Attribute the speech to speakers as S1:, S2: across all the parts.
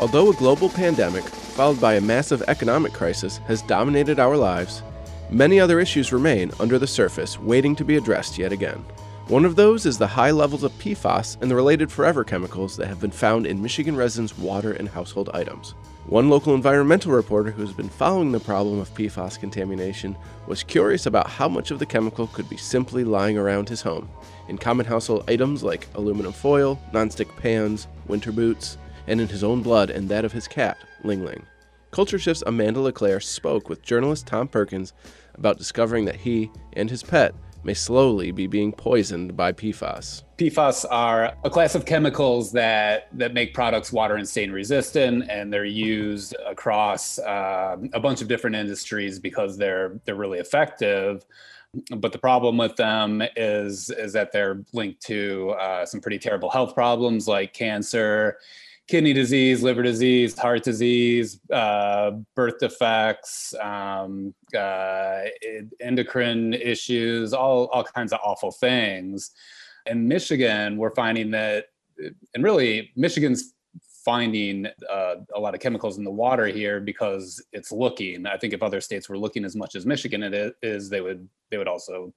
S1: Although a global pandemic, followed by a massive economic crisis, has dominated our lives, many other issues remain under the surface, waiting to be addressed yet again. One of those is the high levels of PFAS and the related forever chemicals that have been found in Michigan residents' water and household items. One local environmental reporter who has been following the problem of PFAS contamination was curious about how much of the chemical could be simply lying around his home in common household items like aluminum foil, nonstick pans, winter boots, and in his own blood and that of his cat, Ling Ling. Culture Shift's Amanda LeClaire spoke with journalist Tom Perkins about discovering that he and his pet may slowly be being poisoned by PFAS.
S2: PFAS are a class of chemicals that that make products water and stain resistant, and they're used across uh, a bunch of different industries because they're they're really effective. But the problem with them is is that they're linked to uh, some pretty terrible health problems like cancer kidney disease, liver disease, heart disease, uh, birth defects, um, uh, endocrine issues, all, all kinds of awful things. In Michigan, we're finding that, and really, Michigan's finding uh, a lot of chemicals in the water here because it's looking. I think if other states were looking as much as Michigan it is, they would they would also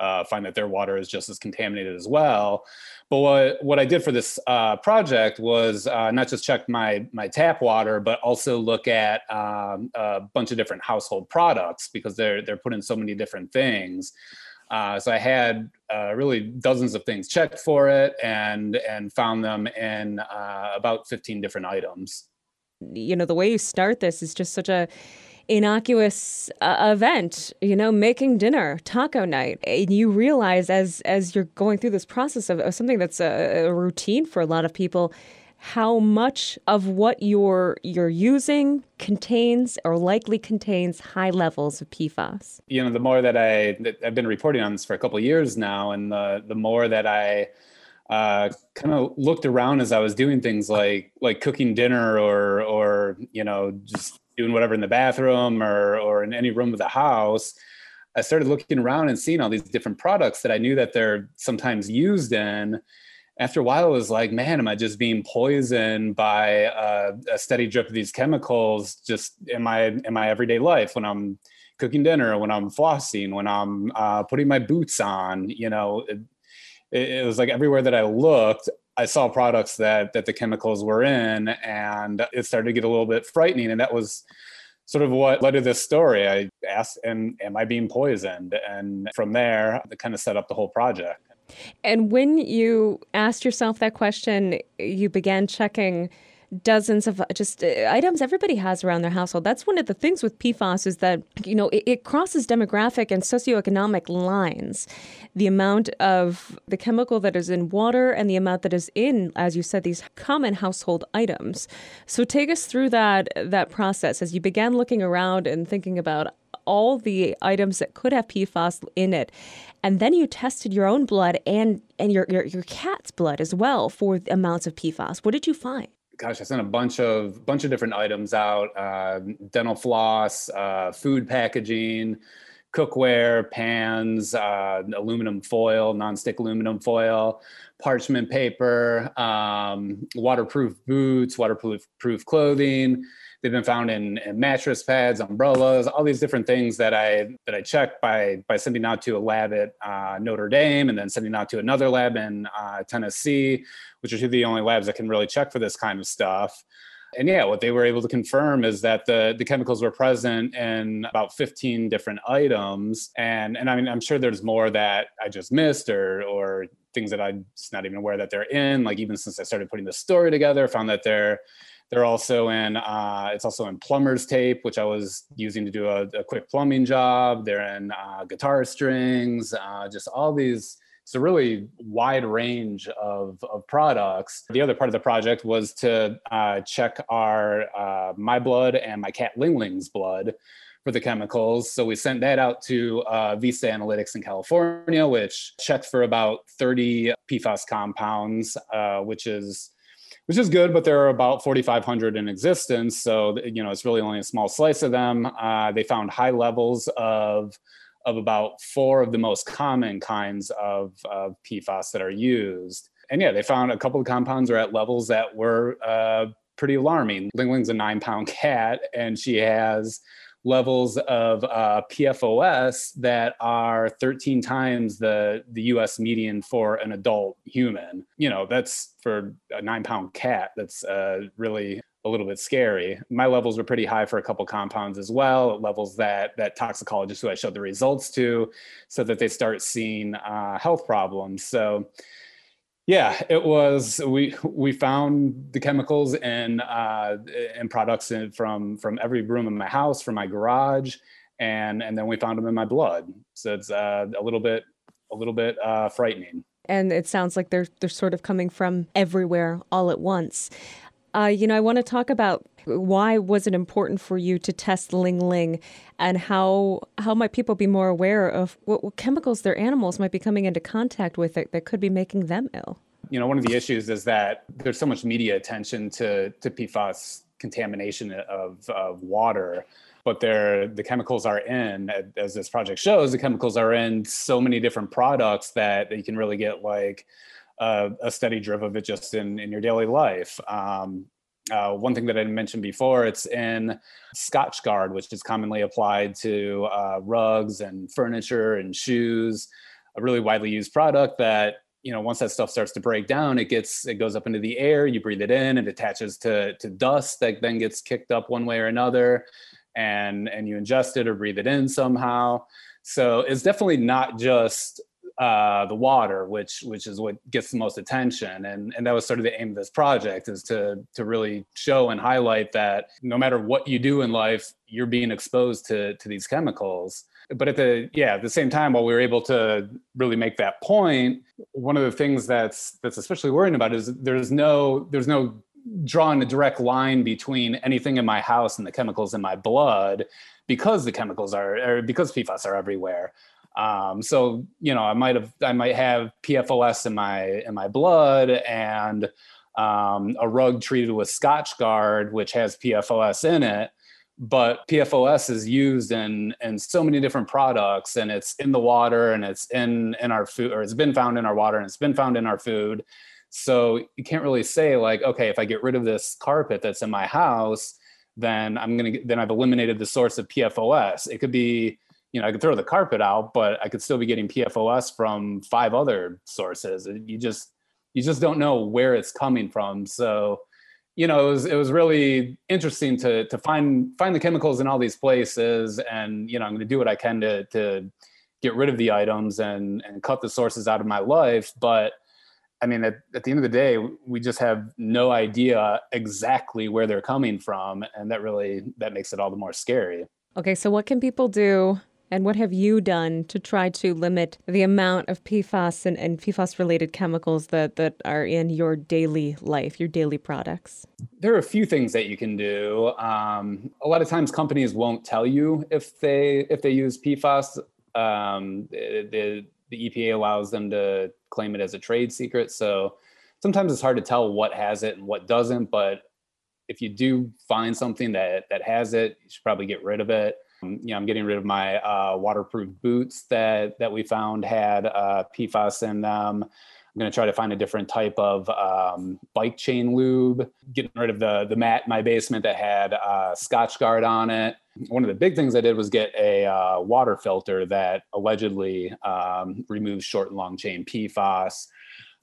S2: uh, find that their water is just as contaminated as well. But what, what I did for this uh, project was uh, not just check my, my tap water, but also look at um, a bunch of different household products because they're, they're put in so many different things. Uh, so I had uh, really dozens of things checked for it and, and found them in uh, about 15 different items.
S3: You know, the way you start this is just such a innocuous uh, event, you know, making dinner, taco night. And you realize as as you're going through this process of, of something that's a, a routine for a lot of people, how much of what you're you're using contains or likely contains high levels of PFAS.
S2: You know, the more that I that I've been reporting on this for a couple years now, and the the more that I uh, kind of looked around as I was doing things like like cooking dinner or or you know just doing whatever in the bathroom or or in any room of the house i started looking around and seeing all these different products that i knew that they're sometimes used in. After a while it was like man am i just being poisoned by uh, a steady drip of these chemicals just in my in my everyday life when i'm cooking dinner when i'm flossing when i'm uh, putting my boots on you know? It, it was like everywhere that i looked I saw products that that the chemicals were in, and it started to get a little bit frightening. And that was sort of what led to this story. I asked, "Am am I being poisoned?" And from there, it kind of set up the whole project.
S3: And when you asked yourself that question, you began checking dozens of just uh, items everybody has around their household. That's one of the things with PFAS is that you know it, it, crosses demographic and socioeconomic lines. The amount of the chemical that is in water and the amount that is in, as you said, these common household items. So take us through that that process as you began looking around and thinking about all the items that could have PFAS in it. And then you tested your own blood and, and your, your, your cat's blood as well for amounts of PFAS. What did you find?
S2: Gosh, I sent a bunch of bunch of different items out: uh, dental floss, uh, food packaging, cookware, pans, uh, aluminum foil, nonstick aluminum foil, parchment paper, um, waterproof boots, waterproof proof clothing. They've been found in, in, mattress pads, umbrellas, all these different things that I that I checked by by sending out to a lab at uh, Notre Dame and then sending out to another lab in uh, Tennessee, which are two of the only labs that can really check for this kind of stuff. And yeah, what they were able to confirm is that the, the chemicals were present in about 15 different items. And and I mean, I'm sure there's more that I just missed or or things that I'm just not even aware that they're in. Like even since I started putting the story together, found that they're they're also in uh, it's also in plumber's tape, which I was using to do a, a quick plumbing job. They're in uh, guitar strings, uh, just all these. It's a really wide range of, of products. The other part of the project was to uh, check our uh, my blood and my cat Ling Ling's blood for the chemicals. So we sent that out to uh, Vista Analytics in California, which checked for about 30 PFAS compounds, uh, which is which is good, but there are about 4,500 in existence. So, you know, it's really only a small slice of them. Uh, they found high levels of, of about four of the most common kinds of, of PFAS that are used. And yeah, they found a couple of compounds are at levels that were uh, pretty alarming. Ling Ling's a nine pound cat, and she has levels of uh, PFOS that are 13 times the the U.S. median for an adult human. You know, that's for a nine pound cat. That's uh, really a little bit scary. My levels were pretty high for a couple compounds as well, levels that that toxicologists who I showed the results to, so that they start seeing uh, health problems. So yeah, it was. We we found the chemicals and uh, and products in, from from every room in my house, from my garage, and and then we found them in my blood. So it's uh, a little bit a little bit uh, frightening.
S3: And it sounds like they're they're sort of coming from everywhere all at once. Uh, you know, I want to talk about why was it important for you to test Ling Ling, and how how might people be more aware of what, what chemicals their animals might be coming into contact with that, that could be making them ill.
S2: You know, one of the issues is that there's so much media attention to to PFAS contamination of, of water but they're the chemicals are in as this project shows the chemicals are in so many different products that you can really get like a, a steady drip of it just in, in your daily life. Um, uh, one thing that I mentioned before, it's in Scotchgard, which is commonly applied to uh, rugs and furniture and shoes. A really widely used product that you know once that stuff starts to break down, it gets it goes up into the air. You breathe it in, it attaches to to dust that then gets kicked up one way or another, and and you ingest it or breathe it in somehow. So it's definitely not just uh, the water, which which is what gets the most attention, and and that was sort of the aim of this project is to to really show and highlight that no matter what you do in life, you're being exposed to to these chemicals. But at the yeah at the same time, while we were able to really make that point, one of the things that's that's especially worrying about is there's no there's no drawing a direct line between anything in my house and the chemicals in my blood because the chemicals are because PFAS are everywhere. Um, so you know, I might have I might have PFOS in my in my blood and um, a rug treated with Scotchgard, which has PFOS in it. But PFOS is used in in so many different products, and it's in the water, and it's in in our food, or it's been found in our water, and it's been found in our food. So you can't really say like, okay, if I get rid of this carpet that's in my house, then I'm gonna then I've eliminated the source of PFOS. It could be you know, I could throw the carpet out, but I could still be getting PFOS from five other sources. You just you just don't know where it's coming from. So, you know, it was it was really interesting to to find find the chemicals in all these places, and you know, I'm going to do what I can to to get rid of the items and and cut the sources out of my life, but. I mean, at, at the end of the day, we just have no idea exactly where they're coming from, and that really that makes it all the more scary.
S3: Okay, so what can people do and what have you done to try to limit the amount of PFAS and, and PFAS related chemicals that, that are in your daily life, your daily products?
S2: There are a few things that you can do. Um, a lot of times companies won't tell you if they if they use PFAS. Um, the, the EPA allows them to claim it as a trade secret. So sometimes it's hard to tell what has it and what doesn't. But if you do find something that that has it, you should probably get rid of it. Um, you know, I'm getting rid of my uh, waterproof boots that that we found had uh, PFAS in them. I'm going to try to find a different type of um, bike chain lube. Getting rid of the the mat in my basement that had uh, Scotchgard on it. One of the big things I did was get a uh, water filter that allegedly um, removes short and long chain PFAS.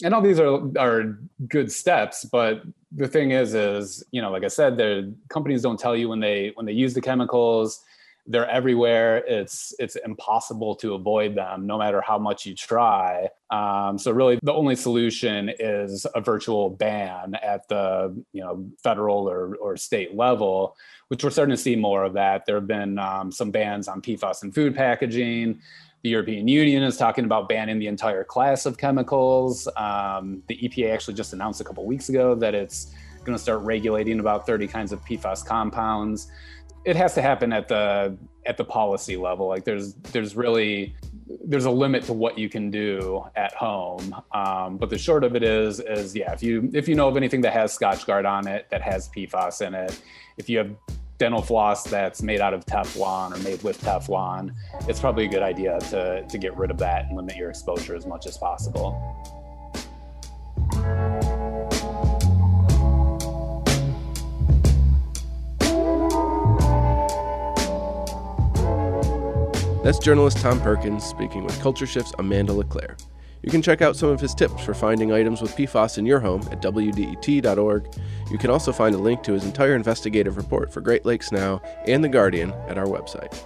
S2: And all these are are good steps, but the thing is, is you know, like I said, the companies don't tell you when they when they use the chemicals they're everywhere. It's it's impossible to avoid them, no matter how much you try. Um, so really, the only solution is a virtual ban at the you know federal or or state level, which we're starting to see more of that. There have been um, some bans on PFAS and food packaging. The European Union is talking about banning the entire class of chemicals. Um, the EPA actually just announced a couple weeks ago that it's going to start regulating about 30 kinds of PFAS compounds it has to happen at the at the policy level. Like there's there's really there's a limit to what you can do at home. Um, but the short of it is is yeah if you if you know of anything that has scotchgard on it that has pfas in it if you have dental floss that's made out of teflon or made with teflon it's probably a good idea to to get rid of that and limit your exposure as much as possible
S1: That's journalist Tom Perkins speaking with Culture Shift's Amanda LeClaire. You can check out some of his tips for finding items with PFAS in your home at WDET.org. You can also find a link to his entire investigative report for Great Lakes Now and The Guardian at our website.